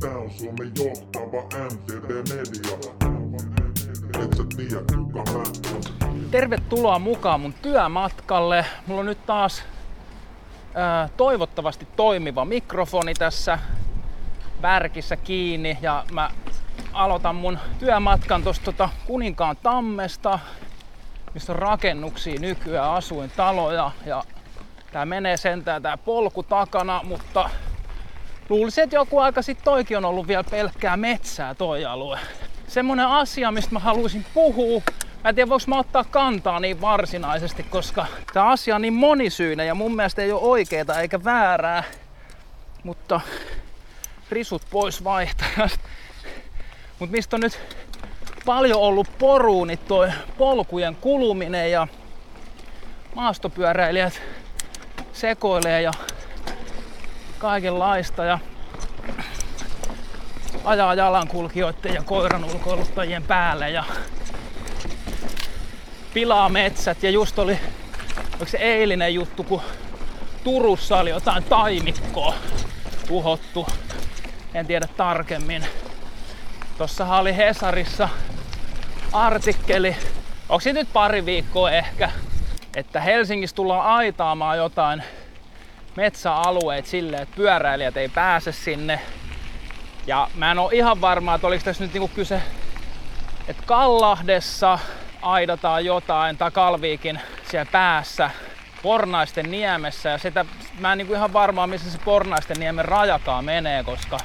Tää on Suomen johtava MTV-media. Et sä tiedä kuka mä. Tervetuloa mukaan mun työmatkalle. Mulla on nyt taas ää, toivottavasti toimiva mikrofoni tässä värkissä kiinni ja mä aloitan mun työmatkan tuosta tota Kuninkaan tammesta, missä on rakennuksia nykyään, asuintaloja ja tää menee sentään tää polku takana, mutta luulisin, että joku aika sitten toikin on ollut vielä pelkkää metsää toi alue. Semmonen asia, mistä mä haluaisin puhua, Mä en tiedä, voiko mä ottaa kantaa niin varsinaisesti, koska tämä asia on niin monisyinen ja mun mielestä ei ole oikeeta eikä väärää. Mutta risut pois vaihtajasta. Mutta mistä on nyt paljon ollut poruu, niin toi polkujen kuluminen ja maastopyöräilijät sekoilee ja kaikenlaista ja ajaa jalankulkijoiden ja koiran ulkoiluttajien päälle ja pilaa metsät ja just oli, oliko se eilinen juttu, kun Turussa oli jotain taimikkoa tuhottu. En tiedä tarkemmin. Tossahan oli Hesarissa artikkeli, onko se nyt pari viikkoa ehkä, että Helsingissä tullaan aitaamaan jotain metsäalueet silleen, että pyöräilijät ei pääse sinne. Ja mä en oo ihan varma, että oliko tässä nyt niinku kyse, että Kallahdessa aidataan jotain tai Kalviikin siellä päässä Pornaisten niemessä ja sitä mä en niinku ihan varmaa missä se Pornaisten niemen rajakaan menee, koska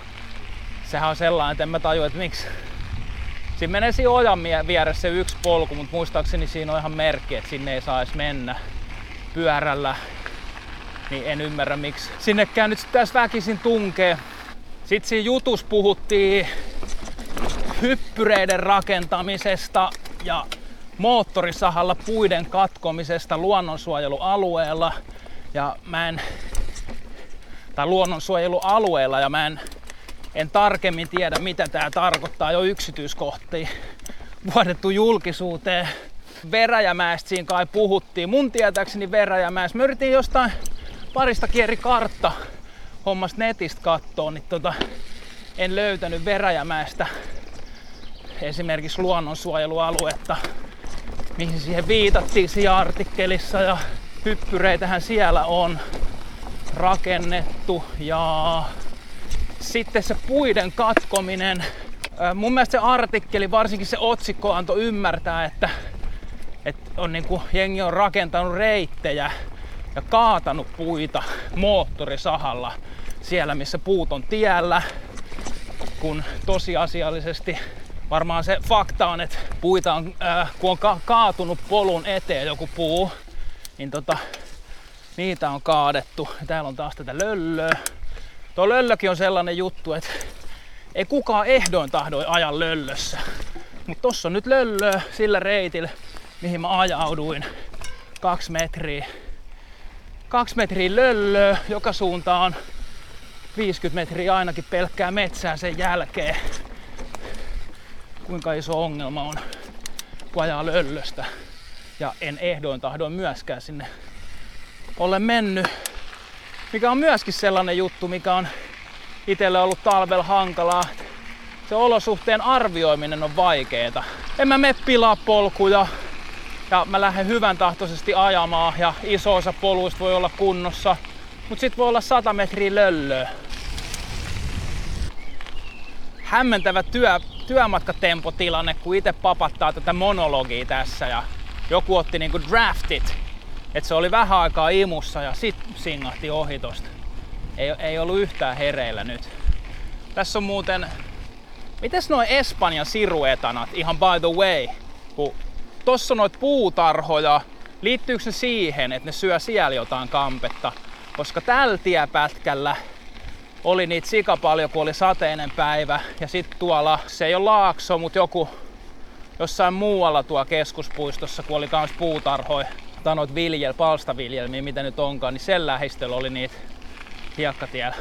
sehän on sellainen, että en mä tajua, että miksi. Siinä menee siinä ojan vieressä se yksi polku, mutta muistaakseni siinä on ihan merkki, että sinne ei saisi mennä pyörällä. Niin en ymmärrä miksi sinnekään nyt tässä väkisin tunkee. Sitten siinä jutus puhuttiin hyppyreiden rakentamisesta ja moottorisahalla puiden katkomisesta luonnonsuojelualueella ja mä en, tai luonnonsuojelualueella ja mä en, en tarkemmin tiedä mitä tämä tarkoittaa jo yksityiskohtiin vuodettu julkisuuteen. Veräjämäestä siinä kai puhuttiin. Mun tietääkseni Veräjämäessä. Mä yritin jostain parista kieri kartta hommasta netistä kattoon, niin tota, en löytänyt Veräjämäestä esimerkiksi luonnonsuojelualuetta mihin siihen viitattiin siinä artikkelissa ja hyppyreitähän siellä on rakennettu ja sitten se puiden katkominen. Mun mielestä se artikkeli, varsinkin se otsikko antoi ymmärtää, että, että on niin kuin, jengi on rakentanut reittejä ja kaatanut puita moottorisahalla siellä, missä puut on tiellä, kun tosiasiallisesti varmaan se fakta on, että puita on, äh, kun on ka- kaatunut polun eteen joku puu, niin tota, niitä on kaadettu. Täällä on taas tätä löllöä. Tuo löllökin on sellainen juttu, että ei kukaan ehdoin tahdoi aja löllössä. Mutta tossa on nyt löllöä sillä reitillä, mihin mä ajauduin. Kaksi metriä. Kaksi metriä löllöä, joka suuntaan 50 metriä ainakin pelkkää metsää sen jälkeen kuinka iso ongelma on, kun ajaa löllöstä. Ja en ehdoin tahdoin myöskään sinne ole mennyt. Mikä on myöskin sellainen juttu, mikä on itselle ollut talvella hankalaa. Se olosuhteen arvioiminen on vaikeeta. En mä mene pilaa polkuja ja mä lähden hyvän tahtoisesti ajamaan ja iso osa poluista voi olla kunnossa. Mut sit voi olla 100 metriä löllöä. Hämmentävä työ työmatkatempotilanne, kun itse papattaa tätä monologia tässä ja joku otti niinku draftit, että se oli vähän aikaa imussa ja sit singahti ohi tosta. Ei, ei ollut yhtään hereillä nyt. Tässä on muuten, mites noin Espanjan siruetanat, ihan by the way, kun tossa on puutarhoja, liittyykö se siihen, että ne syö siellä jotain kampetta? Koska tällä tiepätkällä oli niitä sika paljon, kun oli sateinen päivä. Ja sitten tuolla, se ei ole laakso, mutta joku jossain muualla tuo keskuspuistossa, kun oli kans puutarhoja, tai noit viljel, palstaviljelmiä, mitä nyt onkaan, niin sen lähistöllä oli niitä hiekkatiellä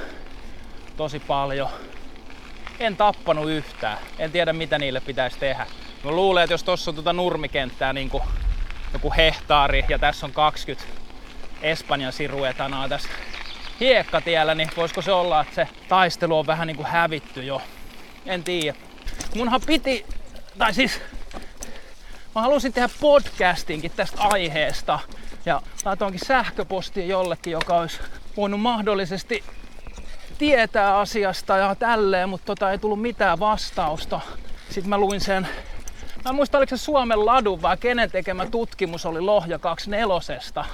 tosi paljon. En tappanut yhtään. En tiedä mitä niille pitäisi tehdä. Mä luulen, että jos tossa on tuota nurmikenttää niin kuin joku hehtaari ja tässä on 20 Espanjan siruetanaa tässä hiekkatiellä, niin voisiko se olla, että se taistelu on vähän niin kuin hävitty jo. En tiedä. Munhan piti, tai siis mä halusin tehdä podcastinkin tästä aiheesta. Ja laitoinkin sähköpostia jollekin, joka olisi voinut mahdollisesti tietää asiasta ja tälleen, mutta tota ei tullut mitään vastausta. Sitten mä luin sen, mä en muista oliko se Suomen ladun vai kenen tekemä tutkimus oli Lohja 24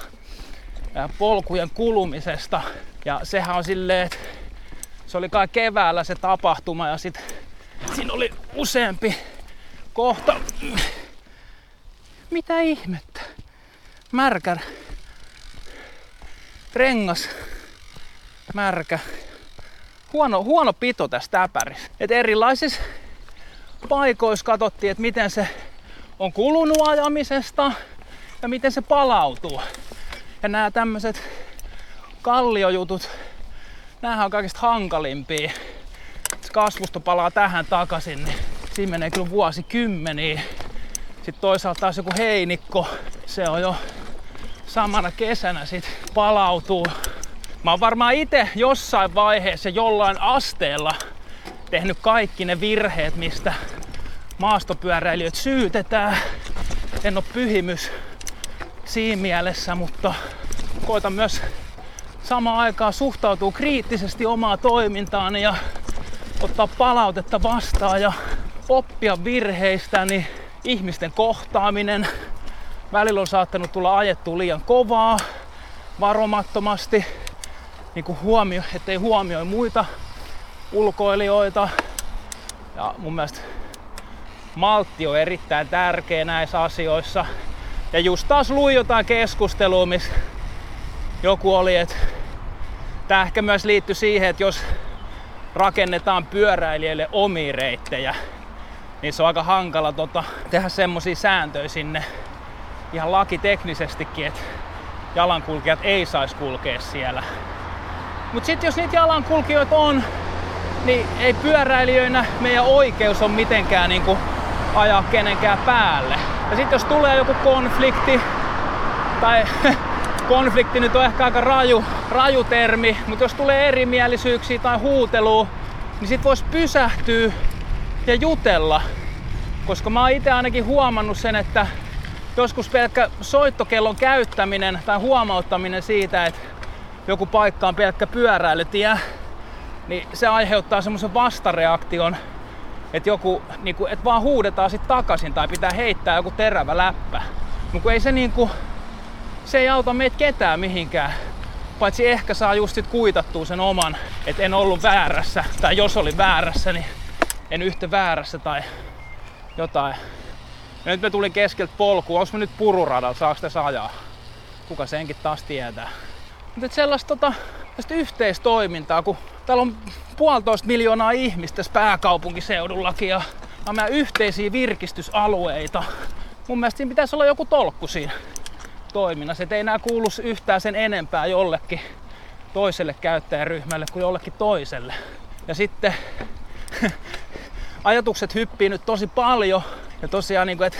polkujen kulumisesta. Ja sehän on silleen, että se oli kai keväällä se tapahtuma ja sitten siinä oli useampi kohta. Mitä ihmettä? Märkä rengas, märkä. Huono, huono pito tässä täpärissä. Et erilaisissa paikoissa katsottiin, että miten se on kulunut ajamisesta ja miten se palautuu. Ja nämä tämmöiset kalliojutut, näähän on kaikista hankalimpia. Jos kasvusto palaa tähän takaisin, niin siinä menee kyllä vuosikymmeniä. Sitten toisaalta taas joku heinikko, se on jo samana kesänä sit palautuu. Mä oon varmaan itse jossain vaiheessa jollain asteella tehnyt kaikki ne virheet, mistä maastopyöräilijöitä syytetään. En ole pyhimys siinä mielessä, mutta koitan myös samaan aikaan suhtautua kriittisesti omaa toimintaani ja ottaa palautetta vastaan ja oppia virheistäni. Ihmisten kohtaaminen. Välillä on saattanut tulla ajettua liian kovaa, varomattomasti, niin kuin huomio, ettei huomioi muita ulkoilijoita. Ja mun mielestä maltti on erittäin tärkeä näissä asioissa. Ja just taas luin jotain keskustelua, missä joku oli, että tämä ehkä myös liittyy siihen, että jos rakennetaan pyöräilijöille omia reittejä, niin se on aika hankala tota, tehdä semmosia sääntöjä sinne ihan lakiteknisestikin, että jalankulkijat ei saisi kulkea siellä. Mutta sitten jos niitä jalankulkijoita on, niin ei pyöräilijöinä meidän oikeus on mitenkään niinku ajaa kenenkään päälle. Ja sitten jos tulee joku konflikti, tai konflikti nyt on ehkä aika raju, raju termi, mutta jos tulee erimielisyyksiä tai huutelua, niin sit voisi pysähtyä ja jutella. Koska mä oon itse ainakin huomannut sen, että joskus pelkkä soittokellon käyttäminen tai huomauttaminen siitä, että joku paikka on pelkkä pyöräilytie, niin se aiheuttaa semmoisen vastareaktion, että joku, niin kuin, että vaan huudetaan sitten takaisin tai pitää heittää joku terävä läppä. Mutta ei se niin kuin, se ei auta meitä ketään mihinkään. Paitsi ehkä saa just sit kuitattua sen oman, että en ollut väärässä. Tai jos oli väärässä, niin en yhtä väärässä tai jotain. Ja nyt me tulin keskeltä polkua. Onko me nyt pururadalla? Saako tässä ajaa? Kuka senkin taas tietää. Mutta sellaista tota, yhteistoimintaa, kun täällä on puolitoista miljoonaa ihmistä tässä pääkaupunkiseudullakin ja on meidän yhteisiä virkistysalueita. Mun mielestä siinä pitäisi olla joku tolkku siinä toiminnassa, että ei enää kuulu yhtään sen enempää jollekin toiselle käyttäjäryhmälle kuin jollekin toiselle. Ja sitten ajatukset hyppii nyt tosi paljon ja tosiaan, niin kuin, että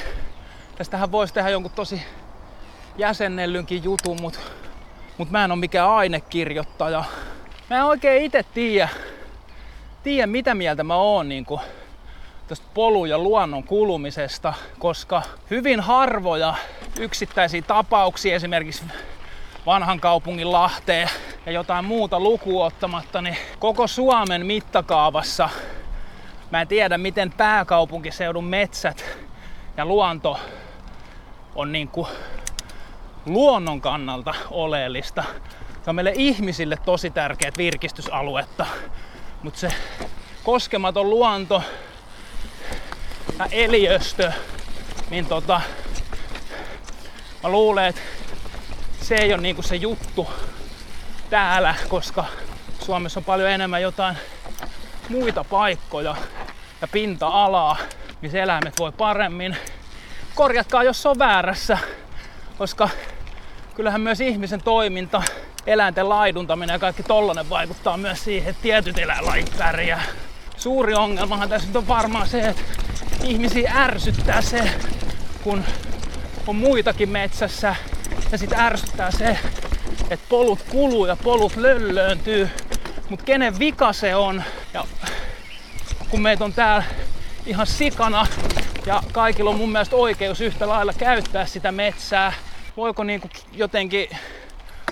tästähän voisi tehdä jonkun tosi jäsennellynkin jutun, mutta mut mä en ole mikään ainekirjoittaja. Mä en oikein itse tiedä, tiedä mitä mieltä mä oon niin kuin tästä polun ja luonnon kulumisesta, koska hyvin harvoja yksittäisiä tapauksia, esimerkiksi vanhan kaupungin Lahteen ja jotain muuta lukuottamatta, niin koko Suomen mittakaavassa mä en tiedä, miten pääkaupunkiseudun metsät ja luonto on niin kuin luonnon kannalta oleellista. Se on meille ihmisille tosi tärkeät virkistysaluetta, mutta se koskematon luonto ja eliöstö, niin tota, mä luulen, että se ei ole niinku se juttu täällä, koska Suomessa on paljon enemmän jotain muita paikkoja ja pinta-alaa, missä eläimet voi paremmin. Korjatkaa, jos on väärässä, koska kyllähän myös ihmisen toiminta, eläinten laiduntaminen ja kaikki tollanen vaikuttaa myös siihen, että tietyt eläinlajit pärjää. Suuri ongelmahan tässä nyt on varmaan se, että ihmisiä ärsyttää se, kun on muitakin metsässä ja sitten ärsyttää se, että polut kuluu ja polut löllööntyy. Mutta kenen vika se on? Ja kun meitä on täällä ihan sikana ja kaikilla on mun mielestä oikeus yhtä lailla käyttää sitä metsää. Voiko niinku jotenkin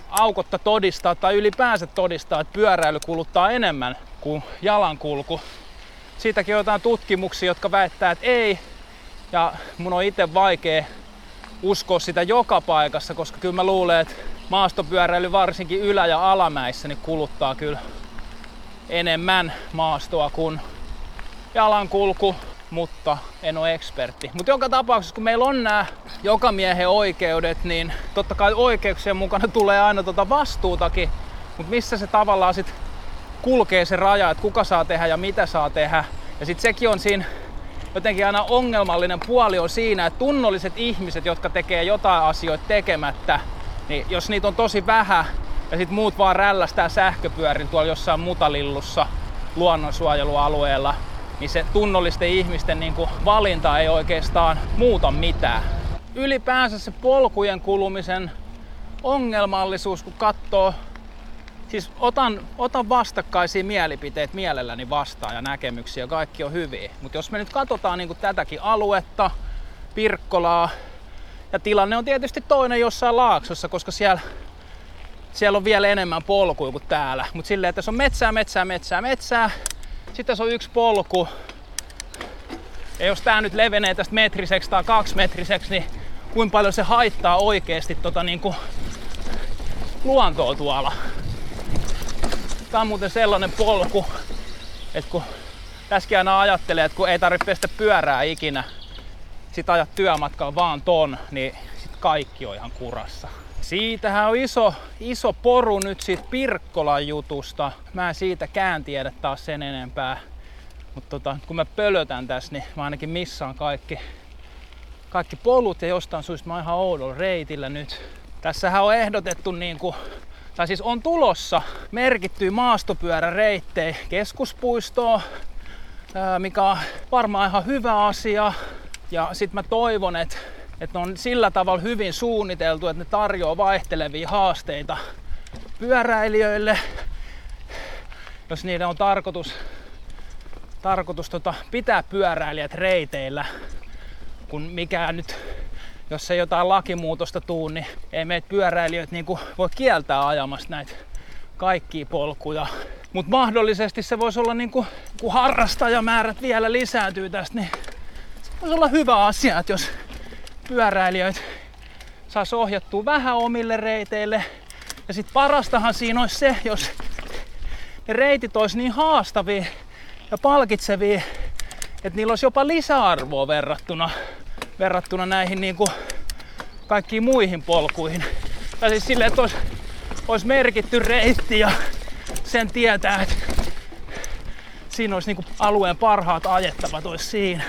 aukotta todistaa tai ylipäänsä todistaa, että pyöräily kuluttaa enemmän kuin jalankulku? Siitäkin on jotain tutkimuksia, jotka väittää, että ei. Ja mun on itse vaikea uskoa sitä joka paikassa, koska kyllä mä luulen, että maastopyöräily varsinkin ylä- ja alamäissä niin kuluttaa kyllä enemmän maastoa kuin jalankulku, mutta en ole ekspertti. Mutta joka tapauksessa, kun meillä on nämä jokamiehen oikeudet, niin totta kai oikeuksien mukana tulee aina tuota vastuutakin, mutta missä se tavallaan sitten kulkee se raja, että kuka saa tehdä ja mitä saa tehdä. Ja sitten sekin on siinä jotenkin aina ongelmallinen puoli on siinä, että tunnolliset ihmiset, jotka tekee jotain asioita tekemättä, niin jos niitä on tosi vähän ja sitten muut vaan rällästää sähköpyörin tuolla jossain mutalillussa luonnonsuojelualueella, niin se tunnollisten ihmisten niin kuin valinta ei oikeastaan muuta mitään. Ylipäänsä se polkujen kulumisen ongelmallisuus, kun katsoo Siis otan, otan vastakkaisia mielipiteitä mielelläni vastaan ja näkemyksiä, kaikki on hyviä. Mutta jos me nyt katsotaan niin tätäkin aluetta, Pirkkolaa, ja tilanne on tietysti toinen jossain laaksossa, koska siellä, siellä on vielä enemmän polkuja kuin täällä. Mutta silleen, että tässä on metsää, metsää, metsää, metsää. Sitten tässä on yksi polku. Ja jos tää nyt levenee tästä metriseksi tai kaksimetriseksi, niin kuinka paljon se haittaa oikeasti tota niin luontoa tuolla. Tää on muuten sellainen polku, että kun tässäkin aina ajattelee, että kun ei tarvitse pestä pyörää ikinä, sit ajat työmatkalla vaan ton, niin sit kaikki on ihan kurassa. Siitähän on iso, iso poru nyt siitä Pirkkolan jutusta. Mä en siitäkään tiedä taas sen enempää. Mutta tota, kun mä pölötän tässä, niin mä ainakin missaan kaikki, kaikki polut ja jostain syystä mä oon ihan oudolla reitillä nyt. Tässähän on ehdotettu niin kuin tai siis on tulossa merkittyä maastopyöräreittejä keskuspuistoon, mikä on varmaan ihan hyvä asia. Ja sitten mä toivon, että, että ne on sillä tavalla hyvin suunniteltu, että ne tarjoaa vaihtelevia haasteita pyöräilijöille, jos niiden on tarkoitus, tarkoitus tota, pitää pyöräilijät reiteillä, kun mikään nyt jos ei jotain lakimuutosta tuu, niin ei meitä pyöräilijöitä niin voi kieltää ajamasta näitä kaikkia polkuja. Mutta mahdollisesti se voisi olla niin kuin, kun harrastajamäärät vielä lisääntyy tästä, niin se voisi olla hyvä asia, että jos pyöräilijöitä saisi ohjattua vähän omille reiteille. Ja sitten parastahan siinä olisi se, jos ne reitit olisi niin haastavia ja palkitsevia, että niillä olisi jopa lisäarvoa verrattuna verrattuna näihin niin kuin kaikkiin muihin polkuihin. Tai siis silleen, että olisi, olisi merkitty reitti ja sen tietää, että siinä olisi niin kuin alueen parhaat ajettavat olisi siinä.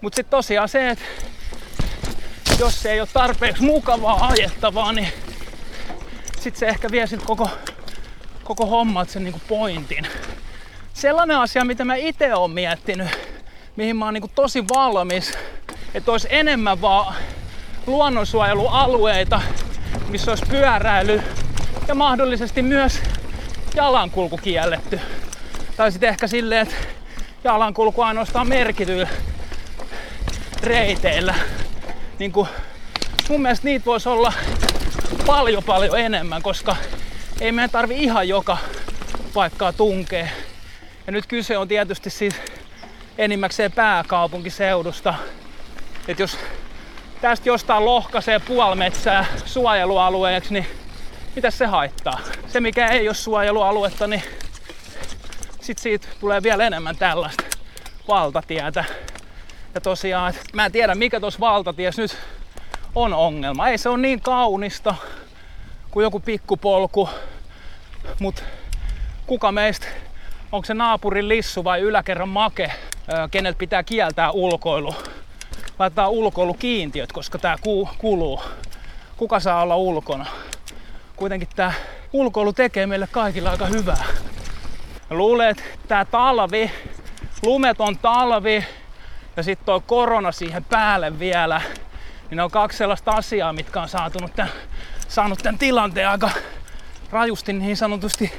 Mutta sitten tosiaan se, että jos se ei ole tarpeeksi mukavaa ajettavaa, niin sitten se ehkä vie sit koko, koko hommat sen niinku pointin. Sellainen asia, mitä mä itse olen miettinyt, mihin mä oon niin tosi valmis, että olisi enemmän vaan luonnonsuojelualueita, missä olisi pyöräily ja mahdollisesti myös jalankulku kielletty. Tai sitten ehkä silleen, että jalankulku ainoastaan merkityillä reiteillä. Niin kuin, mun mielestä niitä voisi olla paljon paljon enemmän, koska ei meidän tarvi ihan joka paikkaa tunkea. Ja nyt kyse on tietysti siis enimmäkseen pääkaupunkiseudusta. Et jos tästä jostain lohkaisee puolmetsää suojelualueeksi, niin mitä se haittaa? Se mikä ei ole suojelualuetta, niin sit siitä tulee vielä enemmän tällaista valtatietä. Ja tosiaan, mä en tiedä mikä tuossa valtaties nyt on ongelma. Ei se ole niin kaunista kuin joku pikkupolku, mutta kuka meistä, onko se naapurin lissu vai yläkerran make, keneltä pitää kieltää ulkoilu. Laitetaan ulkoilukiintiöt, koska tämä kuluu. Kuka saa olla ulkona? Kuitenkin tämä ulkoilu tekee meille kaikille aika hyvää. Mä luulen, että tämä talvi, lumeton talvi ja sitten tuo korona siihen päälle vielä, Niin ne on kaksi sellaista asiaa, mitkä on saatunut tämän, saanut tämän tilanteen aika rajusti niin sanotusti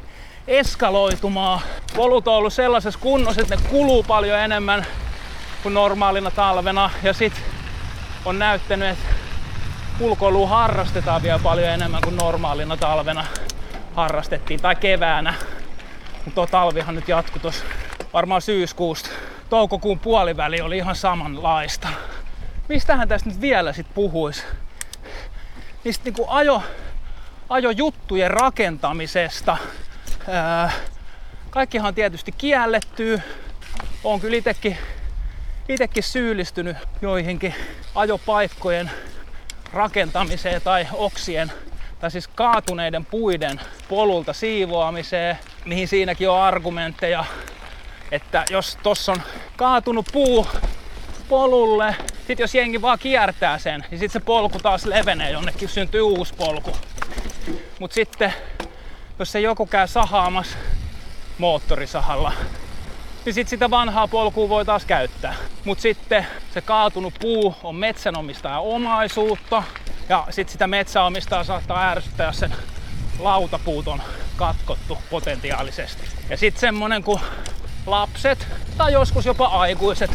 eskaloitumaan. Polut on ollut sellaisessa kunnossa, että ne kuluu paljon enemmän kuin normaalina talvena. Ja sit on näyttänyt, että ulkoilua harrastetaan vielä paljon enemmän kuin normaalina talvena harrastettiin tai keväänä. Mutta talvihan nyt jatkui tuossa varmaan syyskuusta. Toukokuun puoliväli oli ihan samanlaista. Mistähän tästä nyt vielä sit puhuis? Niistä niinku ajo, ajojuttujen rakentamisesta. Ää, kaikkihan tietysti kielletty. On kyllä itekin, itekin syyllistynyt joihinkin ajopaikkojen rakentamiseen tai oksien tai siis kaatuneiden puiden polulta siivoamiseen, mihin siinäkin on argumentteja, että jos tossa on kaatunut puu polulle, sit jos jengi vaan kiertää sen, niin sit se polku taas levenee jonnekin, syntyy uusi polku. Mut sitten, jos se joku käy sahaamassa moottorisahalla, niin sit sitä vanhaa polkua voi taas käyttää. Mut sitten se kaatunut puu on metsänomistajan omaisuutta, ja sitten sitä metsäomistajaa saattaa ärsyttää, jos sen lautapuut on katkottu potentiaalisesti. Ja sitten semmonen kuin lapset tai joskus jopa aikuiset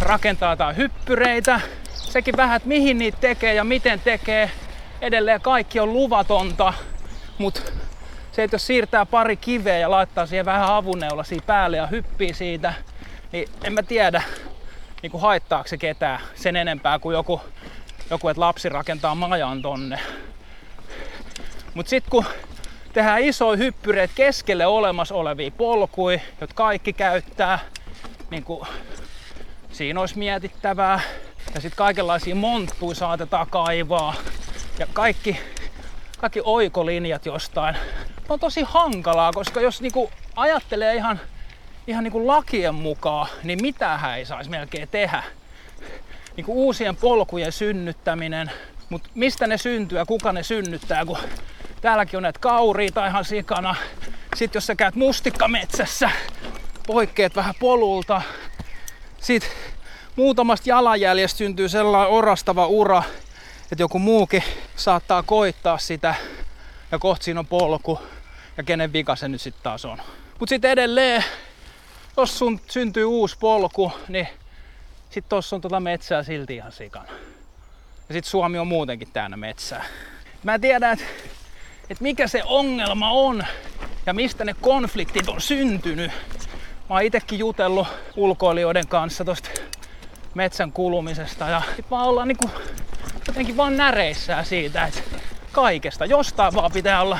rakentaa tai hyppyreitä. Sekin vähän, että mihin niitä tekee ja miten tekee. Edelleen kaikki on luvatonta, mutta se, että jos siirtää pari kiveä ja laittaa siihen vähän avunneulasia päälle ja hyppii siitä, niin en mä tiedä, niin kuin haittaako se ketään sen enempää kuin joku joku, että lapsi rakentaa majan tonne. Mut sit kun tehdään isoja hyppyreitä keskelle olemassa olevia polkuja, jotka kaikki käyttää, niin kuin siinä olisi mietittävää. Ja sitten kaikenlaisia monttuja saatetaan kaivaa. Ja kaikki, kaikki oikolinjat jostain. On tosi hankalaa, koska jos niinku ajattelee ihan, ihan niinku lakien mukaan, niin mitä ei saisi melkein tehdä niin kuin uusien polkujen synnyttäminen. Mutta mistä ne syntyy ja kuka ne synnyttää, kun täälläkin on näitä kauriita ihan sikana. Sitten jos sä käyt mustikkametsässä, poikkeet vähän polulta. Sitten muutamasta jalanjäljestä syntyy sellainen orastava ura, että joku muukin saattaa koittaa sitä ja kohta siinä on polku ja kenen vika se nyt sitten taas on. Mutta sitten edelleen, jos sun syntyy uusi polku, niin sitten tuossa on tuota metsää silti ihan sikana. Ja sitten Suomi on muutenkin täynnä metsää. Mä tiedän, että et mikä se ongelma on ja mistä ne konfliktit on syntynyt. Mä oon itekin jutellut ulkoilijoiden kanssa tosta metsän kulumisesta ja sit vaan ollaan niinku jotenkin vaan näreissään siitä, että kaikesta jostain vaan pitää olla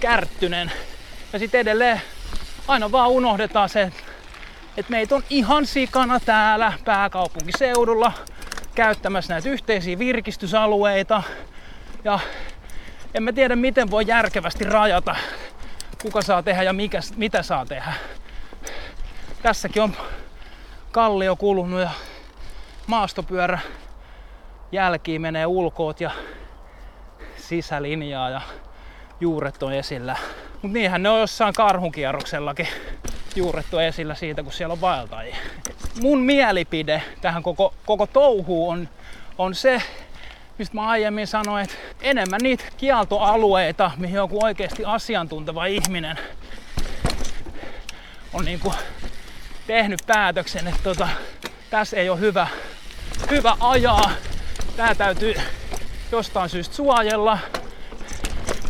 kärttynen. Ja sitten edelleen aina vaan unohdetaan se, että että meitä on ihan sikana täällä pääkaupunkiseudulla käyttämässä näitä yhteisiä virkistysalueita. Ja en mä tiedä miten voi järkevästi rajata, kuka saa tehdä ja mikä, mitä saa tehdä. Tässäkin on kallio kulunut ja maastopyörä jälkiin menee ulkoot ja sisälinjaa ja juuret on esillä. Mut niinhän ne on jossain karhunkierroksellakin juurettu esillä siitä, kun siellä on vaeltajia. Mun mielipide tähän koko, koko touhuun on, on se, mistä mä aiemmin sanoin, että enemmän niitä kieltoalueita, mihin joku oikeasti asiantunteva ihminen on niinku tehnyt päätöksen, että tota, tässä ei ole hyvä, hyvä ajaa, tää täytyy jostain syystä suojella,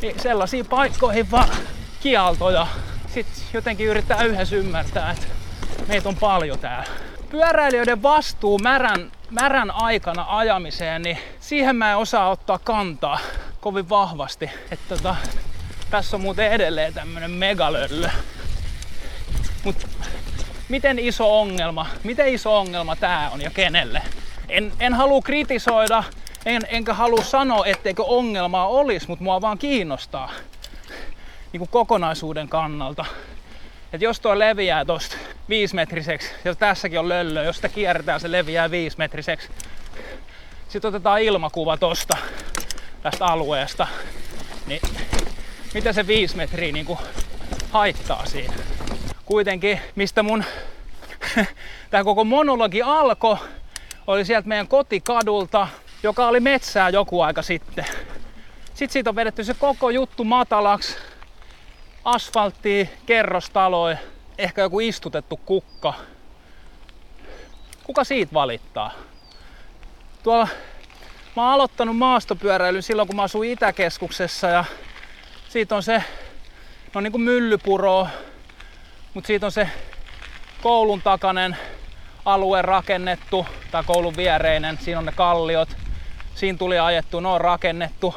niin sellaisiin paikkoihin vaan kieltoja. Sitten jotenkin yrittää yhdessä ymmärtää, että meitä on paljon täällä. Pyöräilijöiden vastuu märän, märän aikana ajamiseen, niin siihen mä en osaa ottaa kantaa kovin vahvasti. Että tota, tässä on muuten edelleen tämmönen megalöllö. Mut miten iso ongelma, miten iso ongelma tää on ja kenelle? En, en halua kritisoida, en, enkä halua sanoa, etteikö ongelmaa olisi, mutta mua vaan kiinnostaa niin kokonaisuuden kannalta. Et jos tuo leviää tosta viisimetriseksi, ja tässäkin on löllö, jos sitä kierretään, se leviää viisimetriseksi. Sitten otetaan ilmakuva tosta, tästä alueesta. Niin mitä se viisi metriä niin kuin haittaa siinä? Kuitenkin, mistä mun tämä koko monologi alkoi, oli sieltä meidän kotikadulta. joka oli metsää joku aika sitten. Sitten siitä on vedetty se koko juttu matalaksi. Asfalttia, kerrostaloja, ehkä joku istutettu kukka. Kuka siitä valittaa? Tuolla mä oon aloittanut maastopyöräilyn silloin kun mä asuin Itäkeskuksessa ja siitä on se, no niin kuin myllypuro, mutta siitä on se koulun takainen alue rakennettu, tai koulun viereinen, siinä on ne kalliot, siinä tuli ajettu, ne on rakennettu.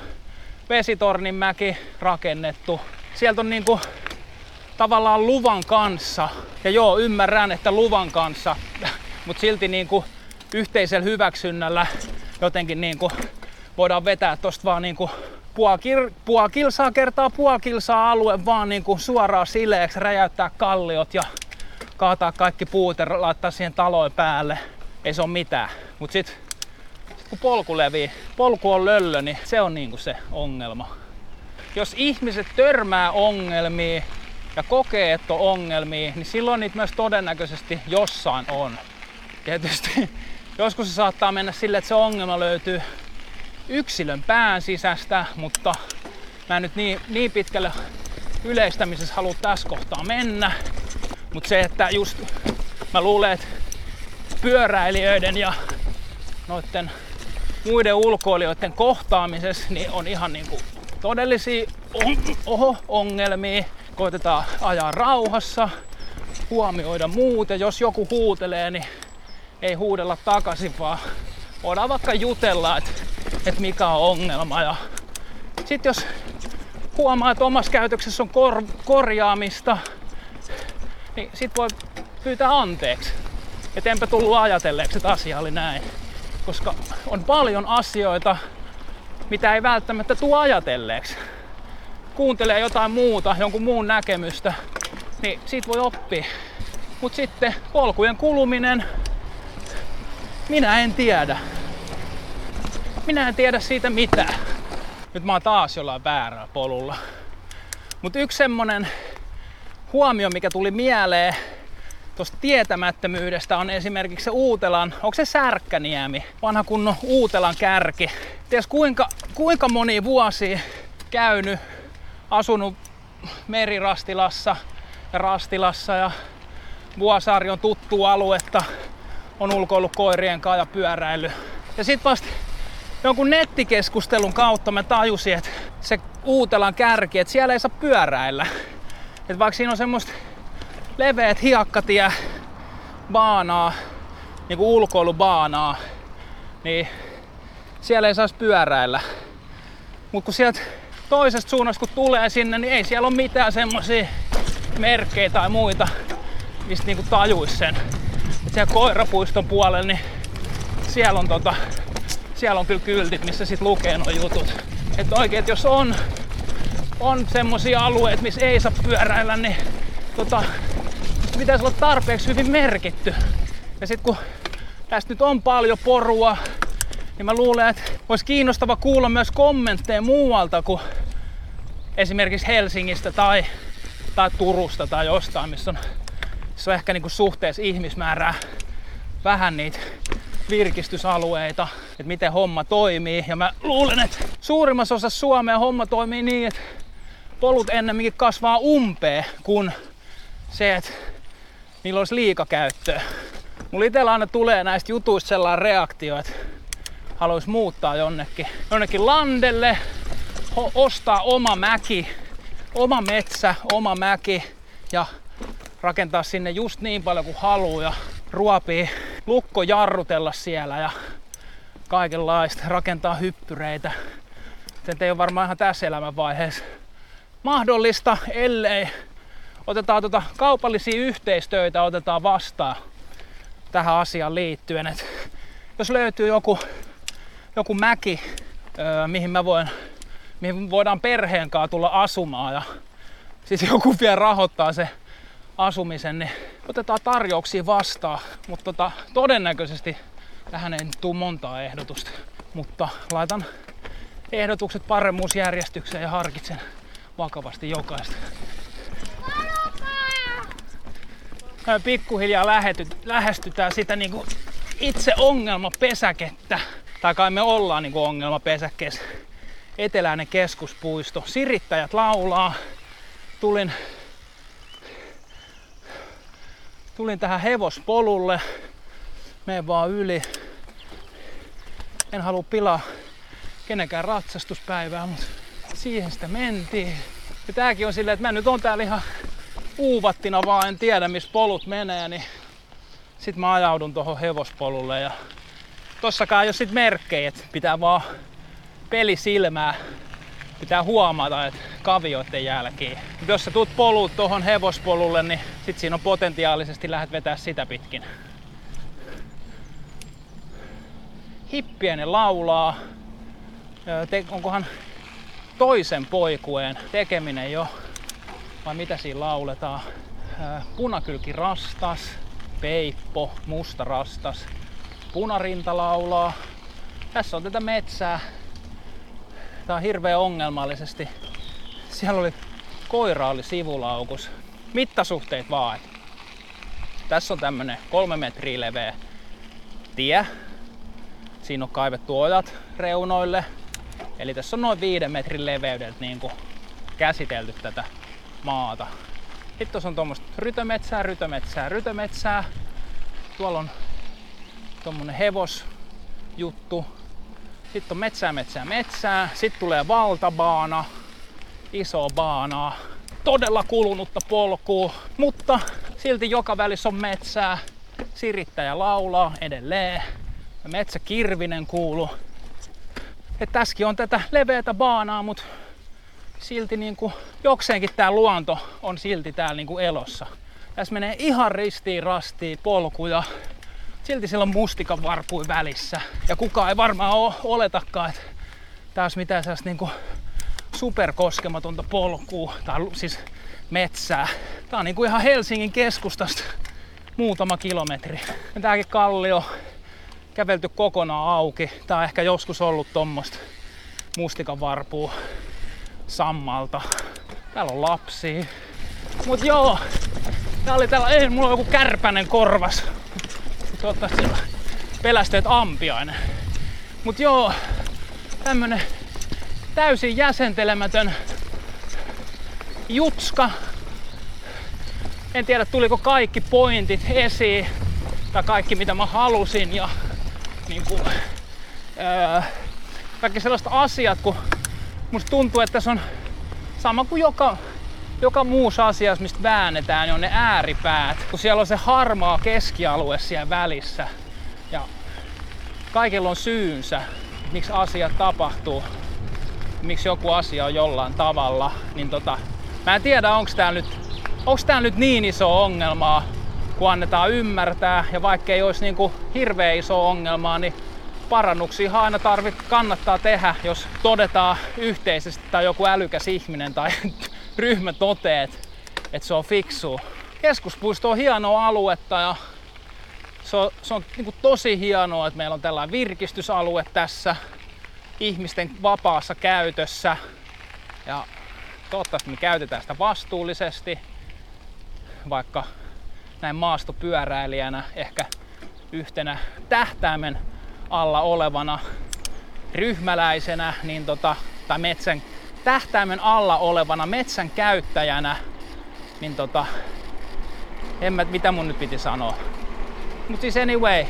Vesitorninmäki rakennettu. Sieltä on niinku tavallaan luvan kanssa, ja joo, ymmärrän, että luvan kanssa, mutta silti niinku yhteisellä hyväksynnällä jotenkin niinku voidaan vetää tosta vaan niinku puoli, puoli kilsaa kertaa puoli kilsaa alue vaan niinku suoraan sileeksi, räjäyttää kalliot ja kaataa kaikki puut ja laittaa siihen talojen päälle. Ei se ole mitään. Mut sit, sit kun polku levii, polku on löllö, niin se on niinku se ongelma. Jos ihmiset törmää ongelmiin ja kokee, että on ongelmia, niin silloin niitä myös todennäköisesti jossain on. Tietysti joskus se saattaa mennä sille, että se ongelma löytyy yksilön pään sisästä, mutta mä en nyt niin, niin pitkälle yleistämisessä halua tässä kohtaa mennä. Mutta se, että just mä luulen, että pyöräilijöiden ja noiden muiden ulkoilijoiden kohtaamisessa niin on ihan niinku todellisia on, oho, ongelmia. Koitetaan ajaa rauhassa, huomioida muut ja jos joku huutelee, niin ei huudella takaisin, vaan voidaan vaikka jutella, että, että mikä on ongelma. Ja sitten jos huomaa, että omassa käytöksessä on kor- korjaamista, niin sit voi pyytää anteeksi. Että enpä tullut ajatelleeksi, että asia oli näin. Koska on paljon asioita, mitä ei välttämättä tule ajatelleeksi. Kuuntelee jotain muuta, jonkun muun näkemystä, niin siitä voi oppia. Mut sitten polkujen kuluminen, minä en tiedä. Minä en tiedä siitä mitään. Nyt mä oon taas jollain väärällä polulla. Mutta yksi semmonen huomio, mikä tuli mieleen tuosta tietämättömyydestä on esimerkiksi se Uutelan, onko se Särkkäniemi, vanha kunnon Uutelan kärki. Ties kuinka, kuinka moni vuosi käynyt, asunut Merirastilassa ja Rastilassa ja Vuosaari on tuttu aluetta, on ulkoillut koirien kanssa ja pyöräily. Ja sit vasta jonkun nettikeskustelun kautta mä tajusin, että se Uutelan kärki, että siellä ei saa pyöräillä. Että vaikka siinä on semmoista leveät hiakkatie baanaa, niin kuin ulkoilubaanaa, niin siellä ei saisi pyöräillä. Mutta kun sieltä toisesta suunnasta kun tulee sinne, niin ei siellä ole mitään semmoisia merkkejä tai muita, mistä niinku tajuis sen. Et siellä koirapuiston puolella, niin siellä on, tota, siellä on kyllä kyltit, missä sit lukee nuo jutut. Että oikein, että jos on, on semmosia alueita, missä ei saa pyöräillä, niin tota, pitäisi olla tarpeeksi hyvin merkitty. Ja sitten kun tästä nyt on paljon porua, niin mä luulen, että olisi kiinnostava kuulla myös kommentteja muualta kuin esimerkiksi Helsingistä tai, tai Turusta tai jostain, missä on, missä on ehkä niinku suhteessa ihmismäärää vähän niitä virkistysalueita, että miten homma toimii. Ja mä luulen, että suurimmassa osassa Suomea homma toimii niin, että polut ennemminkin kasvaa umpeen, kun se, että niillä olisi liikakäyttöä. Mulla itsellä aina tulee näistä jutuista sellainen reaktio, että haluaisi muuttaa jonnekin, jonnekin landelle, ho- ostaa oma mäki, oma metsä, oma mäki ja rakentaa sinne just niin paljon kuin haluaa ja ruopii lukko jarrutella siellä ja kaikenlaista, rakentaa hyppyreitä. Se ei ole varmaan ihan tässä elämänvaiheessa mahdollista, ellei otetaan tota kaupallisia yhteistöitä otetaan vastaan tähän asiaan liittyen. Et jos löytyy joku, joku mäki, öö, mihin mä voin, mihin voidaan perheen kanssa tulla asumaan ja sitten joku vielä rahoittaa se asumisen, niin otetaan tarjouksia vastaan. Mutta tota, todennäköisesti tähän ei tule montaa ehdotusta. Mutta laitan ehdotukset paremmuusjärjestykseen ja harkitsen vakavasti jokaista. Pikkuhiljaa lähety, lähestytään sitä niin kuin itse ongelmapesäkettä. tai kai me ollaan niin ongelmapesäkkeessä. Eteläinen keskuspuisto. Sirittäjät laulaa. Tulin, tulin tähän hevospolulle. Meen vaan yli. En halua pilaa kenenkään ratsastuspäivää, mutta siihen sitä mentiin. Ja tääkin on silleen, että mä nyt on täällä ihan uuvattina vaan, en tiedä missä polut menee, niin sit mä ajaudun tuohon hevospolulle ja tossakaan ei ole sit merkkejä, että pitää vaan pelisilmää pitää huomata, että kavioiden jälkeen. Mutta jos sä tuut polut tuohon hevospolulle, niin sit siinä on potentiaalisesti lähdet vetää sitä pitkin. Hippienen laulaa. Onkohan toisen poikueen tekeminen jo, vai mitä siinä lauletaan. Punakylki rastas, peippo, musta rastas, punarinta laulaa. Tässä on tätä metsää. Tää on hirveän ongelmallisesti. Siellä oli koira oli sivulaukus. Mittasuhteet vaan. Tässä on tämmönen kolme metriä leveä tie. Siinä on kaivettu ojat reunoille. Eli tässä on noin viiden metrin leveydeltä niin käsitelty tätä maata. Sitten tuossa on tuommoista rytömetsää, rytömetsää, rytömetsää. Tuolla on tuommoinen hevosjuttu. Sitten on metsää, metsää, metsää. Sitten tulee valtabaana, iso baanaa. Todella kulunutta polkua, mutta silti joka välissä on metsää. Sirittäjä laulaa edelleen. Ja metsäkirvinen kuuluu. Tässäkin on tätä leveätä baanaa, mutta silti niin kuin, jokseenkin tämä luonto on silti täällä niin kuin elossa. Tässä menee ihan ristiin rastiin polkuja. Silti siellä on mustikan varpui välissä. Ja kukaan ei varmaan ole, oletakaan, että tää olisi mitään sellaista niin kuin superkoskematonta polkua, tai siis metsää. Tää on niin kuin ihan Helsingin keskustasta muutama kilometri. Ja tääkin kallio kävelty kokonaan auki. Tää on ehkä joskus ollut tommosta mustikan varpua sammalta. Täällä on lapsia. Mut joo, tää oli täällä, ei, mulla on joku kärpänen korvas. Toivottavasti siellä pelästyet ampiainen. Mut joo, tämmönen täysin jäsentelemätön jutska. En tiedä tuliko kaikki pointit esiin tai kaikki mitä mä halusin ja niin kuin, öö, kaikki sellaiset asiat, kun musta tuntuu, että se on sama kuin joka, joka muussa asiassa, mistä väännetään, niin on ne ääripäät, kun siellä on se harmaa keskialue siellä välissä. Ja kaikilla on syynsä, miksi asiat tapahtuu, miksi joku asia on jollain tavalla. Niin tota, mä en tiedä, onko tää nyt, onks tää nyt niin iso ongelmaa, kun annetaan ymmärtää. Ja vaikka ei olisi niinku hirveän iso ongelmaa, niin parannuksia aina tarvit, kannattaa tehdä, jos todetaan yhteisesti tai joku älykäs ihminen tai ryhmä toteet, että se on fiksu. Keskuspuisto on hienoa aluetta ja se on, se on niin tosi hienoa, että meillä on tällainen virkistysalue tässä ihmisten vapaassa käytössä. Ja toivottavasti me käytetään sitä vastuullisesti, vaikka näin maastopyöräilijänä ehkä yhtenä tähtäimen alla olevana ryhmäläisenä niin tota, tai metsän tähtäimen alla olevana metsän käyttäjänä, niin tota, en mä, mitä mun nyt piti sanoa. Mutta siis anyway,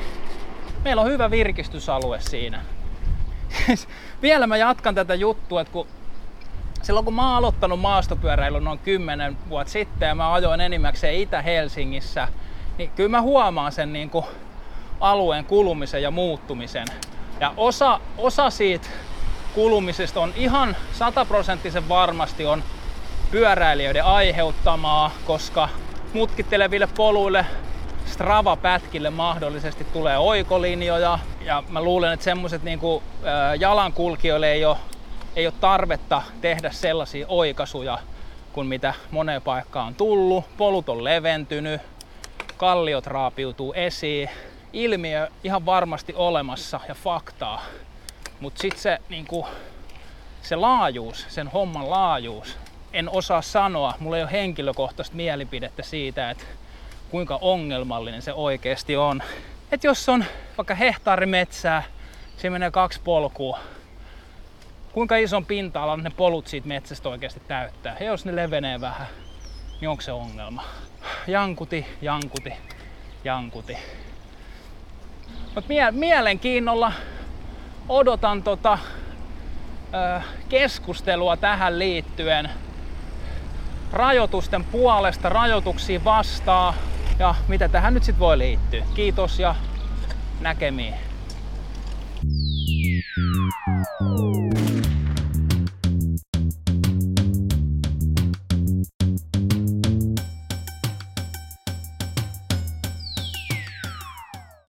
meillä on hyvä virkistysalue siinä. Vielä mä jatkan tätä juttua, että kun silloin kun mä oon aloittanut maastopyöräilyn noin 10 vuotta sitten ja mä ajoin enimmäkseen Itä-Helsingissä, niin kyllä mä huomaan sen niin kuin alueen kulumisen ja muuttumisen. Ja osa, osa siitä kulumisesta on ihan sataprosenttisen varmasti on pyöräilijöiden aiheuttamaa, koska mutkitteleville poluille Strava-pätkille mahdollisesti tulee oikolinjoja. Ja mä luulen, että semmoiset niin jalankulkijoille ei ole, ei ole tarvetta tehdä sellaisia oikaisuja kuin mitä moneen paikkaan on tullut. Polut on leventynyt, kalliot raapiutuu esiin ilmiö ihan varmasti olemassa ja faktaa, mutta sitten se, niinku, se laajuus, sen homman laajuus, en osaa sanoa, mulla ei ole henkilökohtaista mielipidettä siitä, että kuinka ongelmallinen se oikeasti on. Et jos on vaikka hehtaarimetsää Siinä menee kaksi polkua. Kuinka ison pinta-alan ne polut siitä metsästä oikeasti täyttää? Ja jos ne levenee vähän, niin onko se ongelma? Jankuti, jankuti, jankuti. Mut mie- mielenkiinnolla odotan tota, ö, keskustelua tähän liittyen rajoitusten puolesta, rajoituksiin vastaan ja mitä tähän nyt sit voi liittyä. Kiitos ja näkemiin.